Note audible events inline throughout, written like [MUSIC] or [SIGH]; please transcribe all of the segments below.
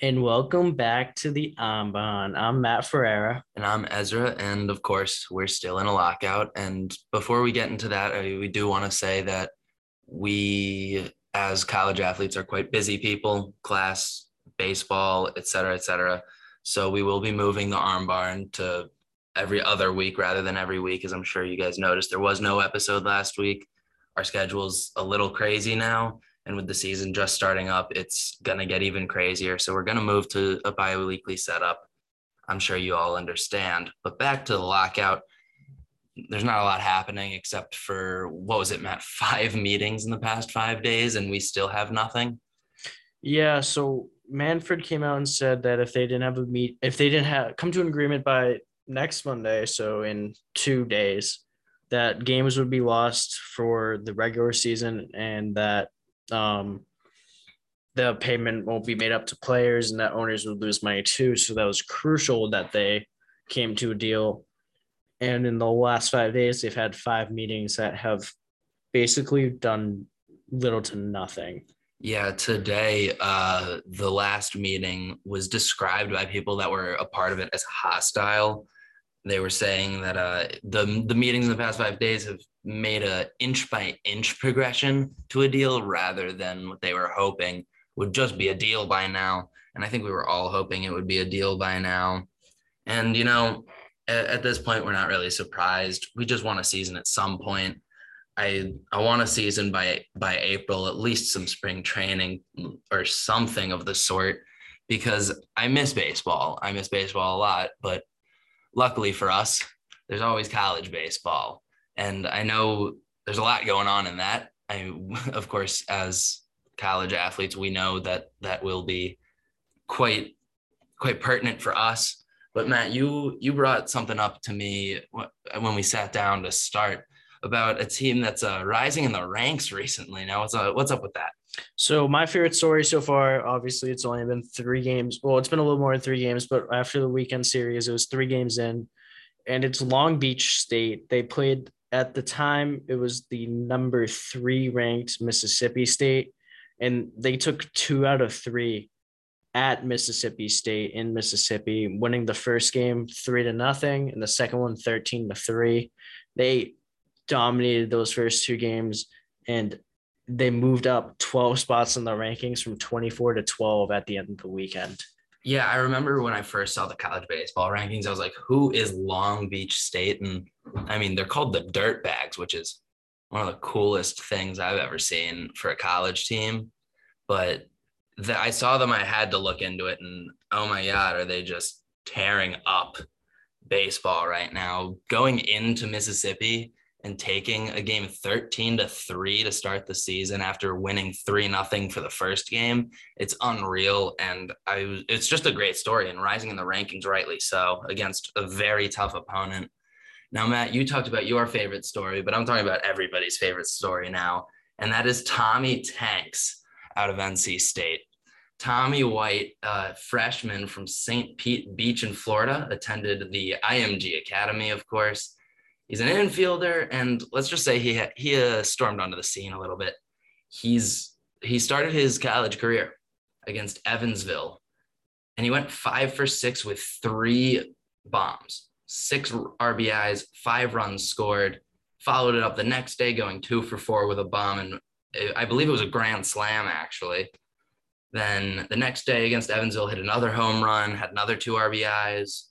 and welcome back to the Arm Barn. I'm Matt Ferreira. And I'm Ezra. And of course, we're still in a lockout. And before we get into that, we do want to say that we, as college athletes, are quite busy people, class, baseball, et cetera, et cetera. So we will be moving the arm barn to every other week rather than every week, as I'm sure you guys noticed. There was no episode last week. Our schedule's a little crazy now. And with the season just starting up, it's going to get even crazier. So we're going to move to a bi weekly setup. I'm sure you all understand. But back to the lockout, there's not a lot happening except for what was it, Matt? [LAUGHS] Five meetings in the past five days, and we still have nothing. Yeah. So Manfred came out and said that if they didn't have a meet, if they didn't have come to an agreement by next Monday, so in two days, that games would be lost for the regular season and that um, the payment won't be made up to players and that owners would lose money too. So that was crucial that they came to a deal. And in the last five days, they've had five meetings that have basically done little to nothing. Yeah, today, uh, the last meeting was described by people that were a part of it as hostile. They were saying that uh, the the meetings in the past five days have made a inch by inch progression to a deal rather than what they were hoping would just be a deal by now. And I think we were all hoping it would be a deal by now. And you know, at, at this point, we're not really surprised. We just want a season at some point. I I want a season by by April, at least some spring training or something of the sort, because I miss baseball. I miss baseball a lot, but luckily for us, there's always college baseball. And I know there's a lot going on in that. I, [LAUGHS] of course, as college athletes, we know that that will be quite quite pertinent for us. But Matt, you you brought something up to me when we sat down to start about a team that's uh, rising in the ranks recently. Now, what's uh, what's up with that? So my favorite story so far, obviously, it's only been three games. Well, it's been a little more than three games, but after the weekend series, it was three games in, and it's Long Beach State. They played at the time. It was the number three ranked Mississippi State, and they took two out of three at Mississippi State in Mississippi, winning the first game three to nothing, and the second one 13 to three. They dominated those first two games and they moved up 12 spots in the rankings from 24 to 12 at the end of the weekend. Yeah, I remember when I first saw the college baseball rankings, I was like, who is Long Beach State? And I mean, they're called the Dirt Bags, which is one of the coolest things I've ever seen for a college team. But the, I saw them, I had to look into it, and oh my God, are they just tearing up baseball right now? Going into Mississippi, and taking a game 13 to 3 to start the season after winning 3 nothing for the first game it's unreal and i it's just a great story and rising in the rankings rightly so against a very tough opponent now matt you talked about your favorite story but i'm talking about everybody's favorite story now and that is tommy tanks out of nc state Tommy White, uh, freshman from St. Pete Beach in Florida, attended the IMG Academy, of course, He's an infielder, and let's just say he he uh, stormed onto the scene a little bit. He's he started his college career against Evansville, and he went five for six with three bombs, six RBIs, five runs scored. Followed it up the next day, going two for four with a bomb, and I believe it was a grand slam actually. Then the next day against Evansville, hit another home run, had another two RBIs.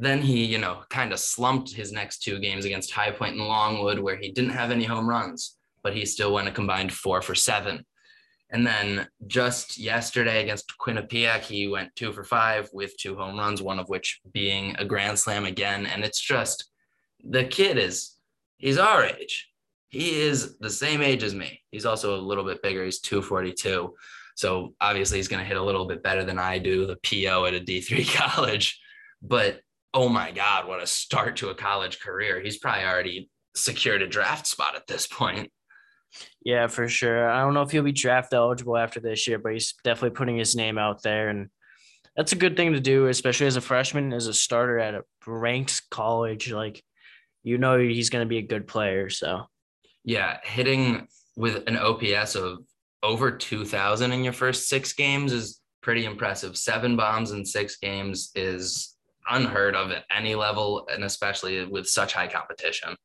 Then he, you know, kind of slumped his next two games against High Point and Longwood, where he didn't have any home runs, but he still went a combined four for seven. And then just yesterday against Quinnipiac, he went two for five with two home runs, one of which being a grand slam again. And it's just the kid is, he's our age. He is the same age as me. He's also a little bit bigger. He's 242. So obviously he's going to hit a little bit better than I do, the PO at a D3 [LAUGHS] college. But oh my God, what a start to a college career. He's probably already secured a draft spot at this point. Yeah, for sure. I don't know if he'll be draft eligible after this year, but he's definitely putting his name out there. And that's a good thing to do, especially as a freshman, as a starter at a ranked college. Like, you know, he's going to be a good player. So, yeah, hitting with an OPS of over 2000 in your first six games is pretty impressive. Seven bombs in six games is unheard of at any level, and especially with such high competition.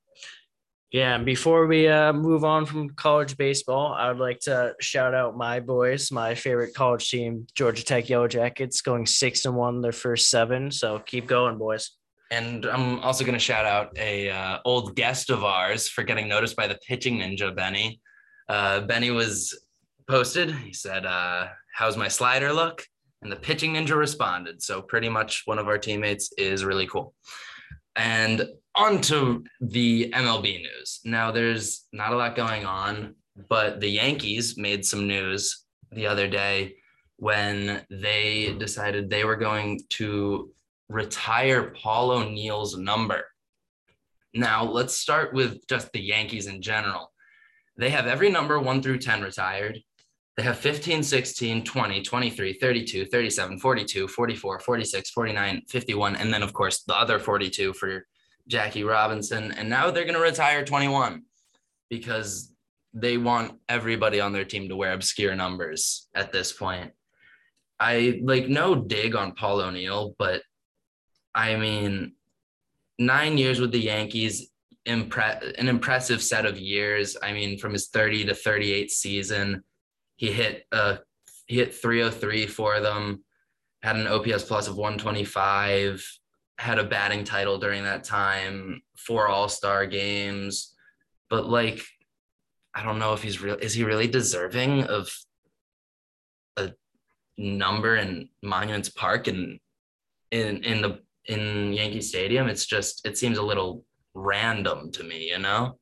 Yeah, and before we uh, move on from college baseball, I would like to shout out my boys, my favorite college team, Georgia Tech Yellow Jackets, going six and one their first seven. So keep going, boys. And I'm also going to shout out a uh, old guest of ours for getting noticed by the pitching ninja, Benny. Uh, Benny was posted. He said, uh, "How's my slider look?" And the pitching ninja responded. So pretty much one of our teammates is really cool. And on to the MLB news. Now, there's not a lot going on, but the Yankees made some news the other day when they decided they were going to retire Paul O'Neill's number. Now, let's start with just the Yankees in general. They have every number 1 through 10 retired. They have 15, 16, 20, 23, 32, 37, 42, 44, 46, 49, 51, and then, of course, the other 42 for Jackie Robinson. And now they're going to retire 21 because they want everybody on their team to wear obscure numbers at this point. I like no dig on Paul O'Neill, but I mean, nine years with the Yankees, impre- an impressive set of years. I mean, from his 30 to 38 season, he hit uh he hit 303 for them, had an OPS plus of 125, had a batting title during that time, four All-Star games. But like I don't know if he's real is he really deserving of a number in Monuments Park and in in the in Yankee Stadium? It's just it seems a little random to me, you know?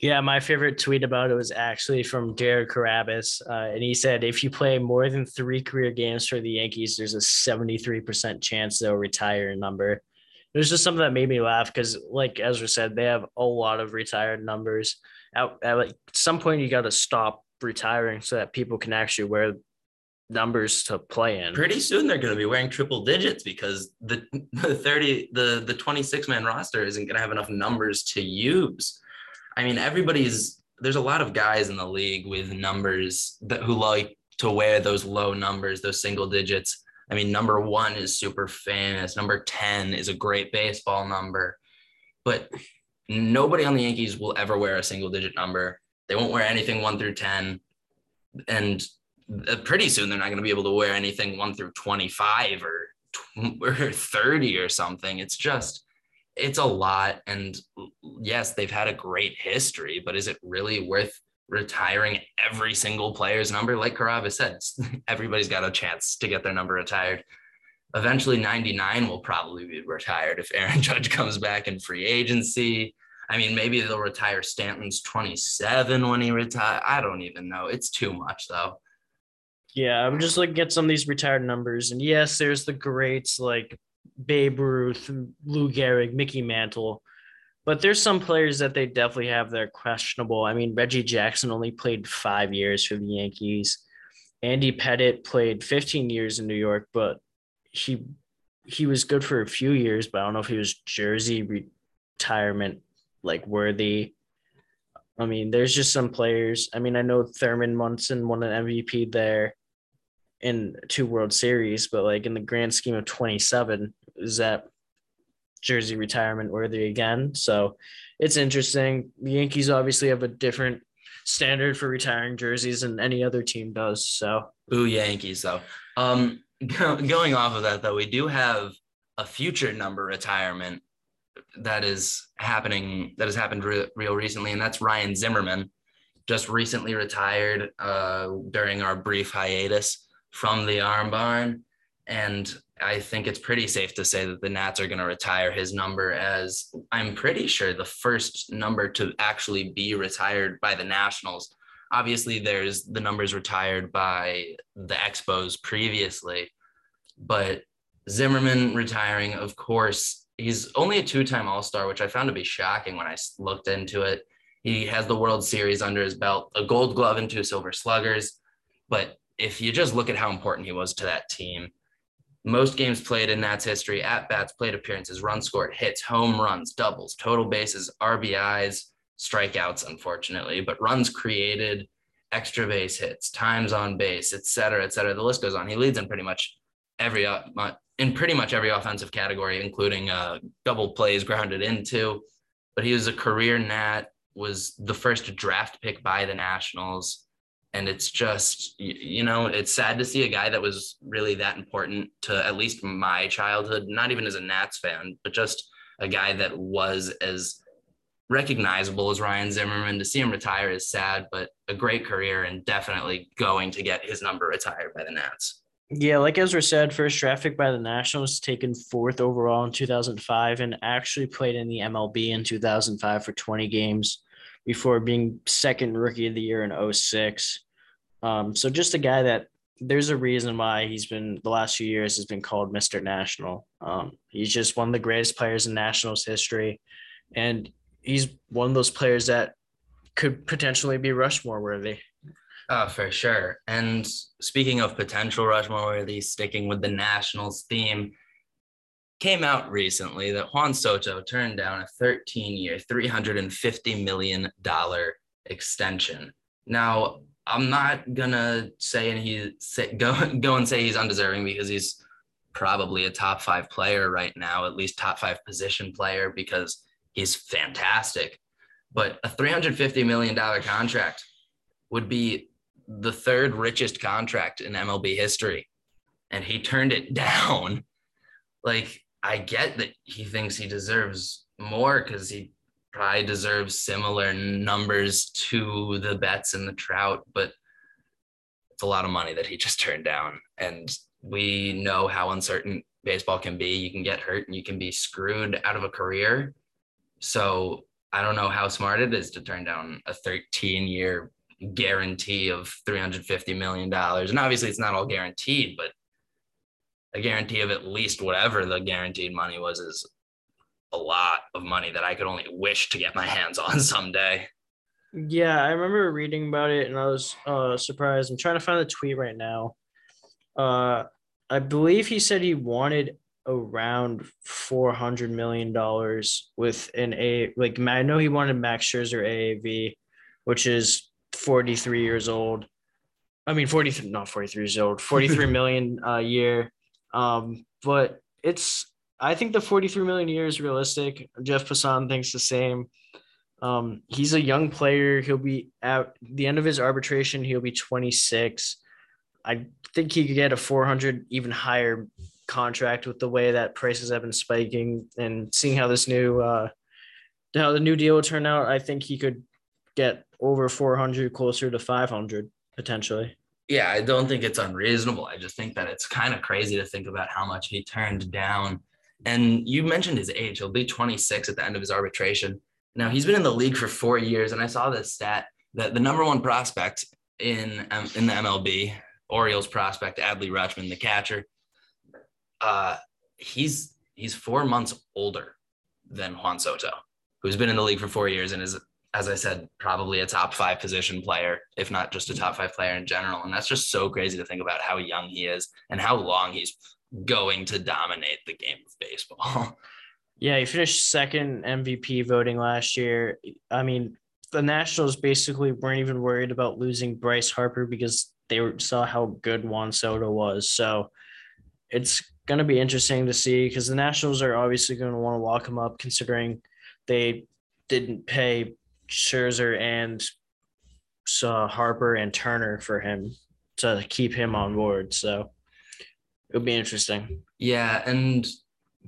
Yeah, my favorite tweet about it was actually from Jared Carrabis, Uh, and he said, if you play more than three career games for the Yankees, there's a 73% chance they'll retire a number. It was just something that made me laugh because, like Ezra said, they have a lot of retired numbers. At, at like some point, you got to stop retiring so that people can actually wear numbers to play in. Pretty soon they're going to be wearing triple digits because the, [LAUGHS] the 30 the the 26 man roster isn't going to have enough numbers to use. I mean, everybody's there's a lot of guys in the league with numbers that who like to wear those low numbers, those single digits. I mean, number one is super famous. Number 10 is a great baseball number. But nobody on the Yankees will ever wear a single digit number. They won't wear anything one through 10. And uh, pretty soon they're not going to be able to wear anything one through 25 or, [LAUGHS] or 30 or something. It's just, it's a lot. And yes, they've had a great history, but is it really worth retiring every single player's number? Like Carrabis said, [LAUGHS] everybody's got a chance to get their number retired. Eventually, 99 will probably be retired if Aaron [LAUGHS] Judge comes back in free agency. I mean, maybe they'll retire Stanton's 27 when he retires. I don't even know. It's too much, though. Yeah, I'm just looking at some of these retired numbers. And yes, there's the greats like Babe Ruth, Lou Gehrig, Mickey Mantle. But there's some players that they definitely have that are questionable. I mean, Reggie Jackson only played five years for the Yankees. Andy Pettitte played 15 years in New York, but he he was good for a few years, but I don't know if he was jersey retirement like worthy. I mean, there's just some players. I mean, I know Thurman Munson won an MVP there in two World Series, but like in the grand scheme of 27, is that jersey retirement worthy again? So it's interesting. The Yankees obviously have a different standard for retiring jerseys than any other team does. So, ooh, Yankees though. Um, going off of that though, we do have a future number retirement that is happening that has happened re- real recently, and that's Ryan Zimmerman, just recently retired uh, during our brief hiatus from the arm barn. And I think it's pretty safe to say that the Nats are going to retire his number as I'm pretty sure the first number to actually be retired by the Nationals. Obviously, there's the numbers retired by the Expos previously, but Zimmerman retiring, of course, he's only a two time All Star, which I found to be shocking when I looked into it. He has the World Series under his belt, a gold glove and two silver sluggers, but if you just look at how important he was to that team, most games played in Nats history, at bats, plate appearances, runs scored, hits, home runs, doubles, total bases, RBIs, strikeouts, unfortunately, but runs created extra base hits, times on base, et cetera, et cetera. The list goes on. He leads in pretty much every uh, in pretty much every offensive category, including uh, double plays grounded into. But he was a career Nat, was the first draft pick by the Nationals. And it's just, you know, it's sad to see a guy that was really that important to at least my childhood, not even as a Nats fan, but just a guy that was as recognizable as Ryan Zimmerman. To see him retire is sad, but a great career and definitely going to get his number retired by the Nats. Yeah, like Ezra said, first draft pick by the Nationals, taken fourth overall in 2005, and actually played in the MLB in 2005 for 20 games before being second rookie of the year in 06. Um, so just a guy that there's a reason why he's been the last few years has been called Mr. National. Um, he's just one of the greatest players in Nationals history, and he's one of those players that could potentially be Rushmore worthy. Uh, for sure. And speaking of potential Rushmore worthy, sticking with the Nationals theme, came out recently that Juan Soto turned down a 13 year, $350 million extension. Now, I'm not gonna say and he say, go [LAUGHS] go and say he's undeserving because he's probably a top five player right now, at least top five position player because he's fantastic. But a $350 million contract would be the third richest contract in MLB history. And he turned it [LAUGHS] down. Like, I get that he thinks he deserves more because he probably deserves similar numbers to the Betts and the Trout, but it's a lot of money that he just turned down. And we know how uncertain baseball can be. You can get hurt and you can be screwed out of a career. So I don't know how smart it is to turn down a 13 year guarantee of $350 million. And obviously, it's not all guaranteed, but a guarantee of at least whatever the guaranteed money was is a lot of money that I could only wish to get my [LAUGHS] hands on someday. Yeah, I remember reading about it and I was uh, surprised. I'm trying to find the tweet right now. Uh, I believe he said he wanted around four hundred million dollars with an A. Like I know he wanted Max Scherzer AAV, which is 43 years old. I mean, 43, not 43 years old, 43 [LAUGHS] million a year. Um, but it's, I think the 43 million a year is realistic. Jeff Passan thinks the same. Um, he's a young player. He'll be at the end of his arbitration. He'll be 26. I think he could get a 400 even higher contract with the way that prices have been spiking and seeing how this new uh, how the new deal will turn out. I think he could get over 400, closer to 500 potentially. Yeah, I don't think it's unreasonable. I just think that it's kind of crazy to think about how much he turned down. And you mentioned his age. He'll be 26 at the end of his arbitration. Now, he's been in the league for four years, and I saw this stat that the number one prospect in, um, in the MLB, Orioles prospect, Adley Rutschman, the catcher, uh, he's he's four months older than Juan Soto, who's been in the league for four years and is as I said, probably a top five position player, if not just a top five player in general. And that's just so crazy to think about how young he is and how long he's going to dominate the game of baseball. [LAUGHS] Yeah, he finished second MVP voting last year. I mean, the Nationals basically weren't even worried about losing Bryce Harper because they saw how good Juan Soto was. So it's going to be interesting to see because the Nationals are obviously going to want to lock him up considering they didn't pay Scherzer and uh, Harper and Turner for him to keep him on board. So it'll be interesting. Yeah, and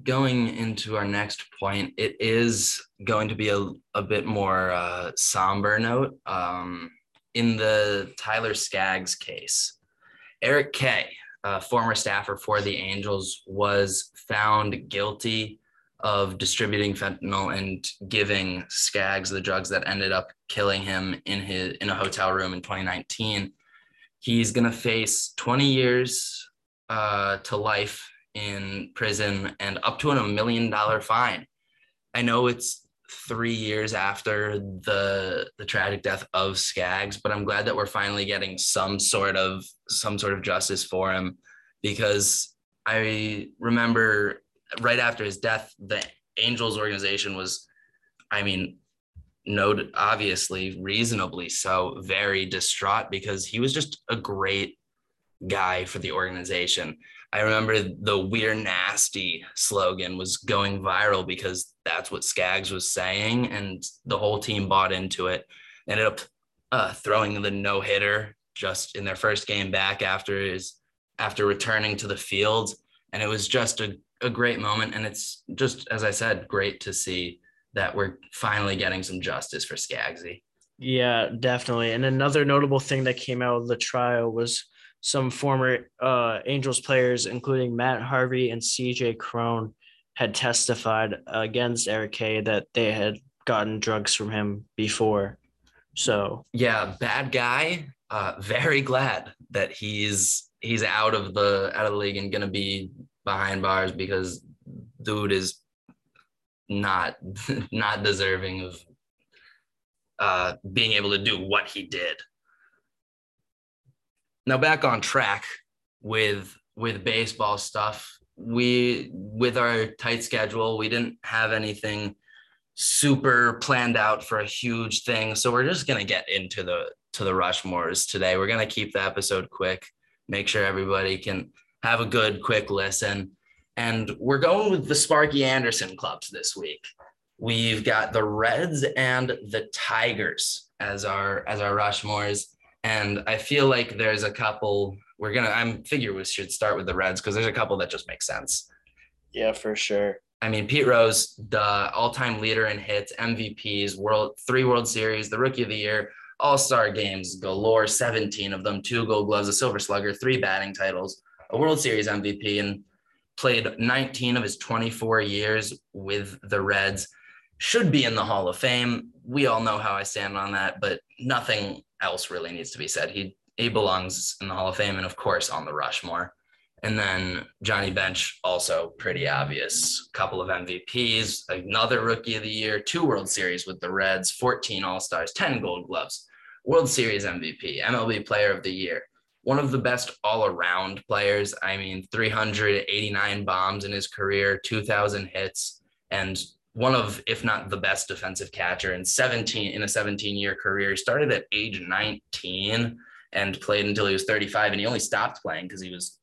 going into our next point, it is going to be a, a bit more uh, somber note. Um, in the Tyler Skaggs case, Eric Kay, a former staffer for the Angels, was found guilty of distributing fentanyl and giving Skaggs the drugs that ended up killing him in his in a hotel room in 2019. He's gonna face 20 years uh, to life in prison and up to a million dollar fine. I know it's three years after the the tragic death of Skaggs, but I'm glad that we're finally getting some sort of some sort of justice for him because I remember right after his death, the Angels organization was, I mean, noted obviously reasonably so very distraught because he was just a great guy for the organization. I remember the we're nasty slogan was going viral because that's what skaggs was saying and the whole team bought into it. Ended up uh, throwing the no-hitter just in their first game back after his after returning to the field. And it was just a, a great moment and it's just as i said great to see that we're finally getting some justice for Skaggsy. Yeah, definitely. And another notable thing that came out of the trial was some former uh, Angels players, including Matt Harvey and CJ Cron, had testified against Eric Kay that they had gotten drugs from him before. So yeah, bad guy. Uh, very glad that he's he's out of the out of the league and gonna be behind bars because dude is not [LAUGHS] not deserving of uh, being able to do what he did. Now back on track with with baseball stuff. We with our tight schedule, we didn't have anything super planned out for a huge thing. So we're just gonna get into the to the Rushmores today. We're gonna keep the episode quick, make sure everybody can have a good quick listen. And we're going with the Sparky Anderson clubs this week. We've got the Reds and the Tigers as our as our Rushmores. And I feel like there's a couple we're gonna I'm figure we should start with the Reds because there's a couple that just make sense. Yeah, for sure. I mean, Pete Rose, the all-time leader in hits, MVPs, World three World Series, the Rookie of the Year, All-Star games galore, 17 of them, two Gold Gloves, a Silver Slugger, three batting titles, a World Series MVP, and played 19 of his 24 years with the Reds, should be in the Hall of Fame. We all know how I stand on that, but nothing else really needs to be said. He he belongs in the Hall of Fame and of course on the Rushmore. And then Johnny Bench, also pretty obvious. Couple of MVPs, another rookie of the year, two World Series with the Reds, 14 All Stars, 10 Gold Gloves, World Series MVP, MLB Player of the Year, one of the best all around players. I mean, 389 bombs in his career, 2,000 hits, and one of, if not the best defensive catcher in 17 in a 17 year career. He started at age 19 and played until he was 35, and he only stopped playing because he was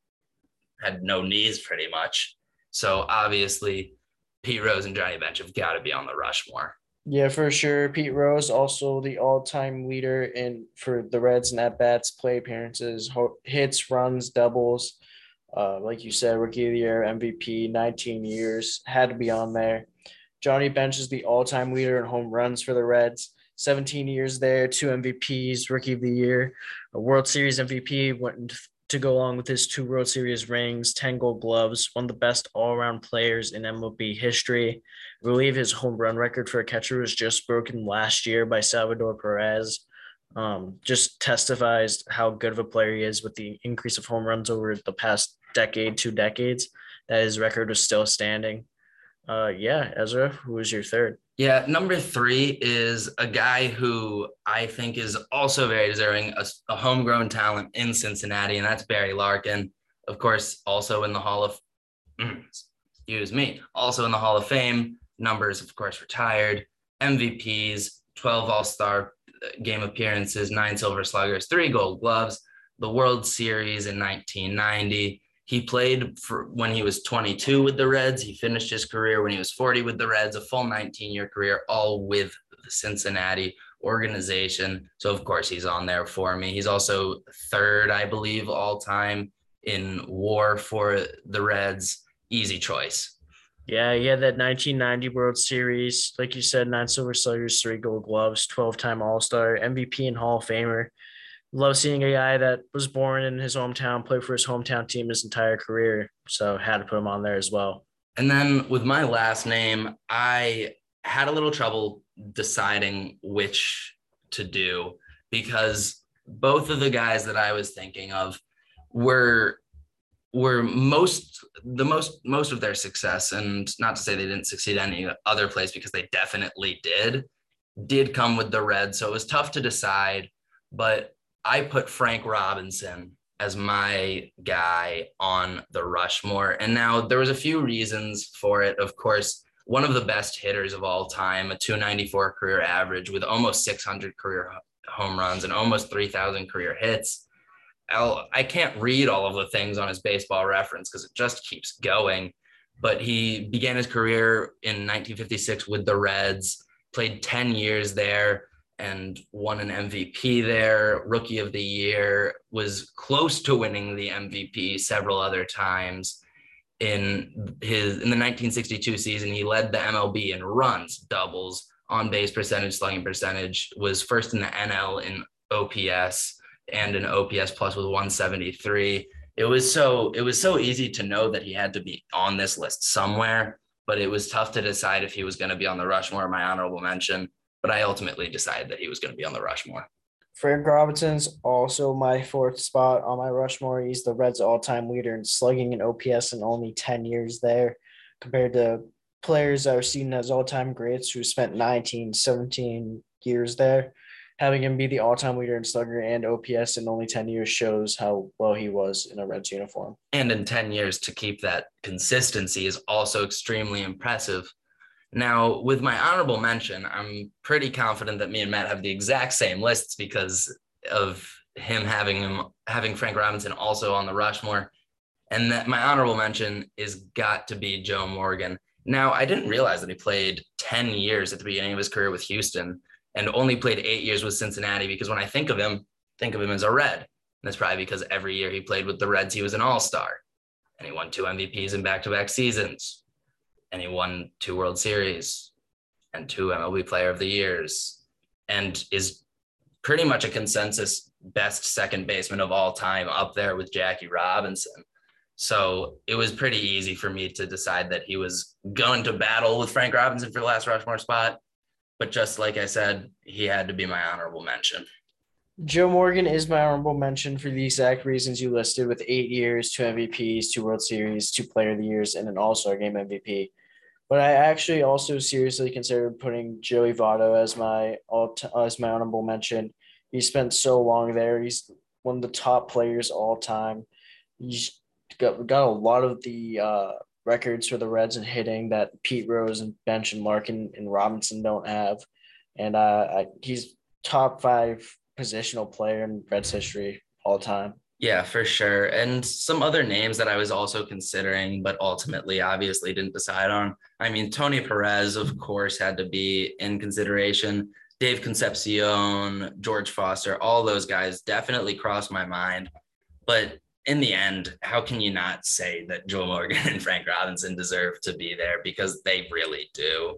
had no knees pretty much. So obviously, Pete Rose and Johnny Bench have got to be on the Rushmore. Yeah, for sure. Pete Rose also the all-time leader in for the Reds and at bats, play appearances, hits, runs, doubles. Uh, like you said, rookie of the year, MVP, 19 years, had to be on there. Johnny Bench is the all-time leader in home runs for the Reds. 17 years there, two MVPs, rookie of the year, a World Series MVP, went to go along with his two World Series rings, 10 gold gloves, one of the best all around players in MLB history. I believe his home run record for a catcher was just broken last year by Salvador Perez. Um, just testifies how good of a player he is with the increase of home runs over the past decade, two decades, that his record was still standing. Uh, yeah, Ezra, who was your third? Yeah, number three is a guy who I think is also very deserving, a, a, homegrown talent in Cincinnati, and that's Barry Larkin. Of course, also in the Hall of, [CLEARS THROAT] excuse me, also in the Hall of Fame. Numbers, of course, retired. MVPs, 12 All Star game appearances, nine Silver Sluggers, three Gold Gloves, the World Series in 1990 he played for when he was 22 with the Reds. He finished his career when he was 40 with the Reds, a full 19 year career, all with the Cincinnati organization. So, of course, he's on there for me. He's also third, I believe, all time in war for the Reds. Easy choice. Yeah, he had that 1990 World Series. Like you said, nine Silver Sluggers, three gold gloves, 12 time All Star, MVP and Hall of Famer love seeing a guy that was born in his hometown, played for his hometown team his entire career. So had to put him on there as well. And then with my last name, I had a little trouble deciding which to do because both of the guys that I was thinking of were were most the most most of their success and not to say they didn't succeed any other place because they definitely did did come with the red so it was tough to decide but I put Frank Robinson as my guy on the Rushmore. And now there was a few reasons for it. Of course, one of the best hitters of all time, a 294 career average with almost 600 career home runs and almost 3,000 career hits. I'll, I can't read all of the things on his baseball reference because it just keeps going. But he began his career in 1956 with the Reds, played 10 years there, and won an MVP there. Rookie of the Year was close to winning the MVP several other times. In his in the 1962 season, he led the MLB in runs, doubles, on base percentage, slugging percentage. Was first in the NL in OPS and an OPS plus with 173. It was so it was so easy to know that he had to be on this list somewhere, but it was tough to decide if he was going to be on the Rushmore, my honorable mention. But I ultimately decided that he was going to be on the Rushmore. Frank Robinson's also my fourth spot on my Rushmore. He's the Reds' all-time leader in slugging and OPS in only 10 years there, compared to players that are seen as all-time greats who spent 19, 17 years there having him be the all-time leader in slugger and OPS in only 10 years shows how well he was in a Reds uniform. And in 10 years to keep that consistency is also extremely impressive. Now, with my honorable mention, I'm pretty confident that me and Matt have the exact same lists because of him having him having Frank Robinson also on the Rushmore. And that my honorable mention is got to be Joe Morgan. Now, I didn't realize that he played 10 years at the beginning of his career with Houston and only played eight years with Cincinnati because when I think of him, think of him as a Red. And that's probably because every year he played with the Reds, he was an all star. And he won two MVPs in back to back seasons. And he won two World Series and two MLB Player of the Years and is pretty much a consensus best second baseman of all time up there with Jackie Robinson. So it was pretty easy for me to decide that he was going to battle with Frank Robinson for the last Rushmore spot. But just like I said, he had to be my honorable mention. Joe Morgan is my honorable mention for the exact reasons you listed with eight years, two MVPs, two World Series, two Player of the Years, and an All Star Game MVP. But I actually also seriously considered putting Joey Votto as my all as my honorable mention. He spent so long there. He's one of the top players all time. He's got, got a lot of the uh, records for the Reds in hitting that Pete Rose and Bench and Larkin and Robinson don't have. And uh, I, he's top five positional player in Reds history all time. Yeah, for sure. And some other names that I was also considering, but ultimately obviously didn't decide on. I mean, Tony Perez, of course, had to be in consideration. Dave Concepcion, George Foster, all those guys definitely crossed my mind. But in the end, how can you not say that Joe Morgan [LAUGHS] and Frank Robinson deserve to be there because they really do.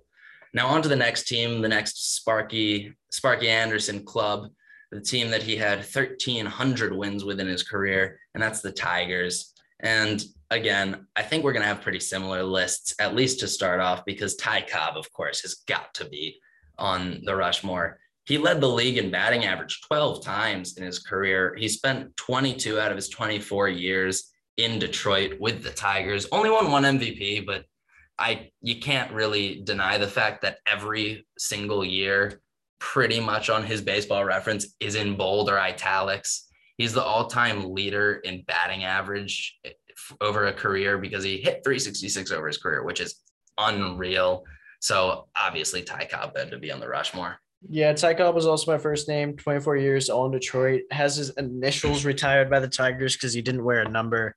Now on to the next team, the next Sparky Sparky Anderson club, the team that he had 1300 wins within his career, and that's the Tigers. And again, I think we're going to have pretty similar lists at least to start off because Ty Cobb of course has got to be on the Rushmore. He led the league in batting average 12 times in his career. He spent 22 out of his 24 years in Detroit with the Tigers. Only won one MVP, but I you can't really deny the fact that every single year pretty much on his baseball reference is in bold or italics. He's the all-time leader in batting average over a career because he hit 366 over his career, which is unreal. So obviously Ty Cobb had to be on the Rushmore. Yeah, Ty Cobb was also my first name. 24 years, all in Detroit. Has his initials [LAUGHS] retired by the Tigers because he didn't wear a number.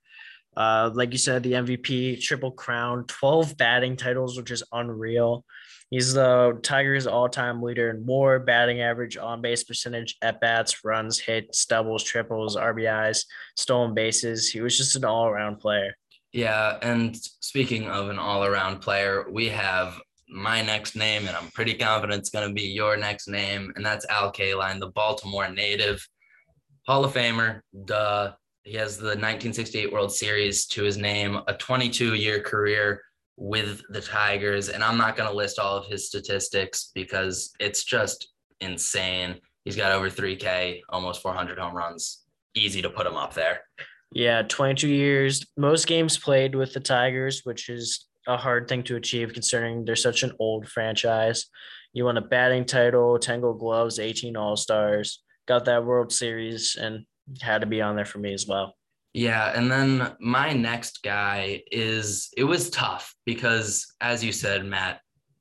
Uh, like you said, the MVP, Triple Crown, 12 batting titles, which is unreal. He's the Tigers' all-time leader in WAR, batting average, on-base percentage, at bats, runs, hits, doubles, triples, RBIs, stolen bases. He was just an all-around player. Yeah, and speaking of an all-around player, we have my next name, and I'm pretty confident it's going to be your next name, and that's Al Kaline, the Baltimore native, Hall of Famer. Duh. He has the 1968 World Series to his name, a 22 year career with the Tigers. And I'm not going to list all of his statistics because it's just insane. He's got over 3K, almost 400 home runs. Easy to put him up there. Yeah, 22 years, most games played with the Tigers, which is a hard thing to achieve considering they're such an old franchise. You won a batting title, 10 gold gloves, 18 All Stars, got that World Series, and had to be on there for me as well. Yeah. And then my next guy is it was tough because, as you said, Matt,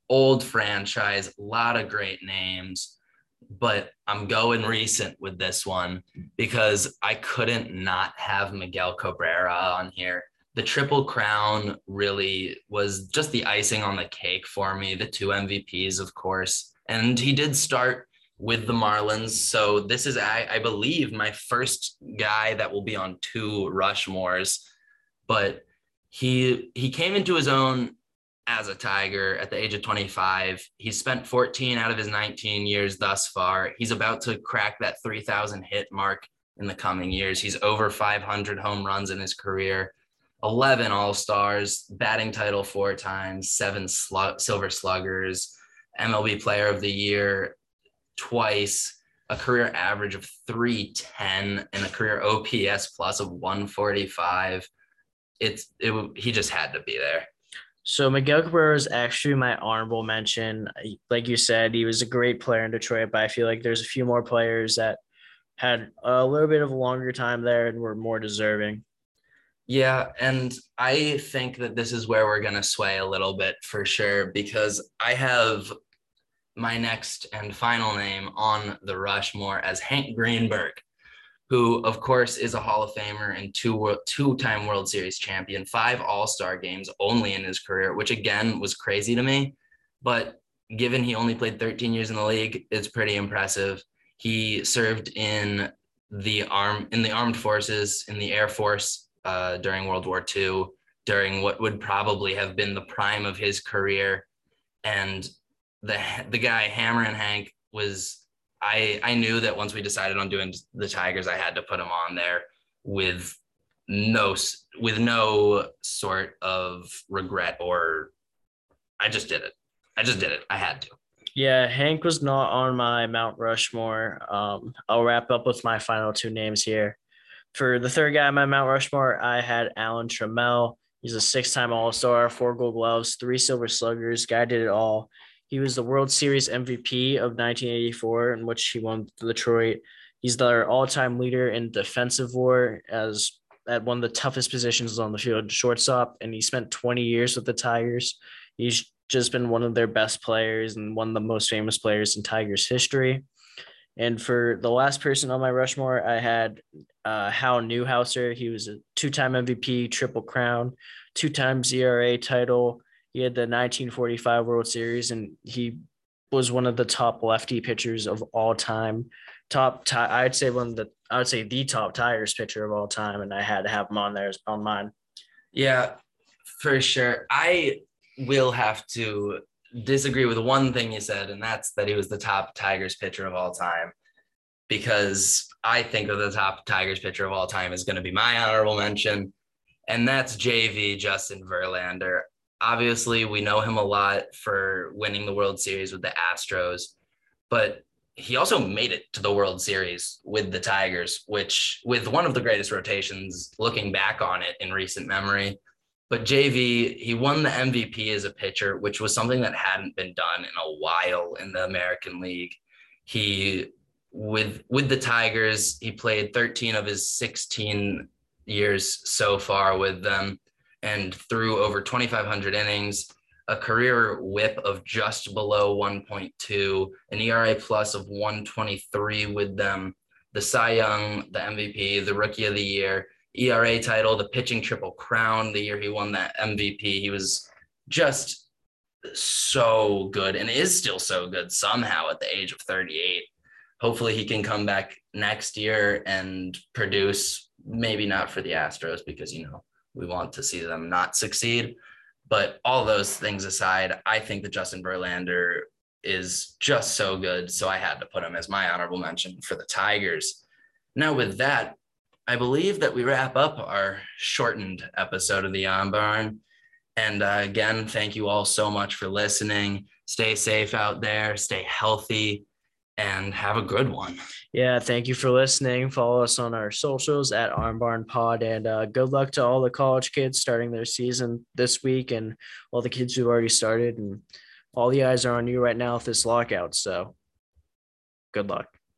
old franchise, a lot of great names, but I'm going recent with this one because I couldn't not have Miguel Cabrera on here. The Triple Crown really was just the icing on the cake for me. The two MVPs, of course. And he did start with the Marlins. So this is, I, I believe, my first guy that will be on two Rushmores. But he he came into his own as a Tiger at the age of 25. He's spent 14 out of his 19 years thus far. He's about to crack that 3,000 hit mark in the coming years. He's over 500 home runs in his career, 11 All Stars, batting title four times, seven Silver Sluggers, MLB Player of the Year twice, a career average of 310, and a career OPS plus of 145. It's it he just had to be there. So Miguel Cabrera is actually my honorable mention. Like you said, he was a great player in Detroit, but I feel like there's a few more players that had a little bit of a longer time there and were more deserving. Yeah, and I think that this is where we're going to sway a little bit for sure because I have my next and final name on the Rushmore as Hank Greenberg who of course is a Hall of Famer and two two-time World Series champion, five All-Star games only in his career, which again was crazy to me. But given he only played 13 years in the league, it's pretty impressive. He served in the arm in the armed forces in the Air Force uh, during World War II, during what would probably have been the prime of his career, and the the guy Hammerin' Hank was I I knew that once we decided on doing the Tigers, I had to put him on there with no with no sort of regret or I just did it. I just did it. I had to. Yeah, Hank was not on my Mount Rushmore. Um, I'll wrap up with my final two names here. For the third guy on my Mount Rushmore, I had Alan Trammell. He's a six-time All-Star, four Gold Gloves, three Silver Sluggers. Guy did it all. He was the World Series MVP of 1984, in which he won Detroit. He's their all-time leader in defensive WAR as at one of the toughest positions on the field, shortstop, and he spent 20 years with the Tigers. He's just been one of their best players and one of the most famous players in Tigers history. And for the last person on my Rushmore, I had uh, Hal Newhouser. He was a two-time MVP, Triple Crown, two-time ERA title, he had the 1945 World Series, and he was one of the top lefty pitchers of all time. Top, t- I'd say one of the, I would say the top Tigers pitcher of all time, and I had to have him on there on mine. Yeah, for sure. I will have to disagree with one thing you said, and that's that he was the top Tigers pitcher of all time. Because I think of the top Tigers pitcher of all time is going to be my honorable mention, and that's JV Justin Verlander obviously we know him a lot for winning the World Series with the Astros, but he also made it to the World Series with the Tigers, which with one of the greatest rotations looking back on it in recent memory. But JV, he won the MVP as a pitcher, which was something that hadn't been done in a while in the American League. He with with the Tigers, he played 13 of his 16 years so far with them and threw over 2,500 innings, a career whip of just below 1.2, an ERA plus of 123 with them, the Cy Young, the MVP, the Rookie of the Year, ERA title, the pitching triple crown the year he won that MVP. He was just so good and is still so good somehow at the age of 38. Hopefully, he can come back next year and produce, maybe not for the Astros because, you know, we want to see them not succeed. But all those things aside, I think that Justin Verlander is just so good. So I had to put him as my honorable mention for the Tigers. Now, with that, I believe that we wrap up our shortened episode of the Arm Barn. And uh, again, thank you all so much for listening. Stay safe out there, stay healthy, and have a good one. Yeah, thank you for listening. Follow us on our socials at Armbarn Pod, and uh, good luck to all the college kids starting their season this week, and all the kids who've already started. And all the eyes are on you right now with this lockout. So, good luck.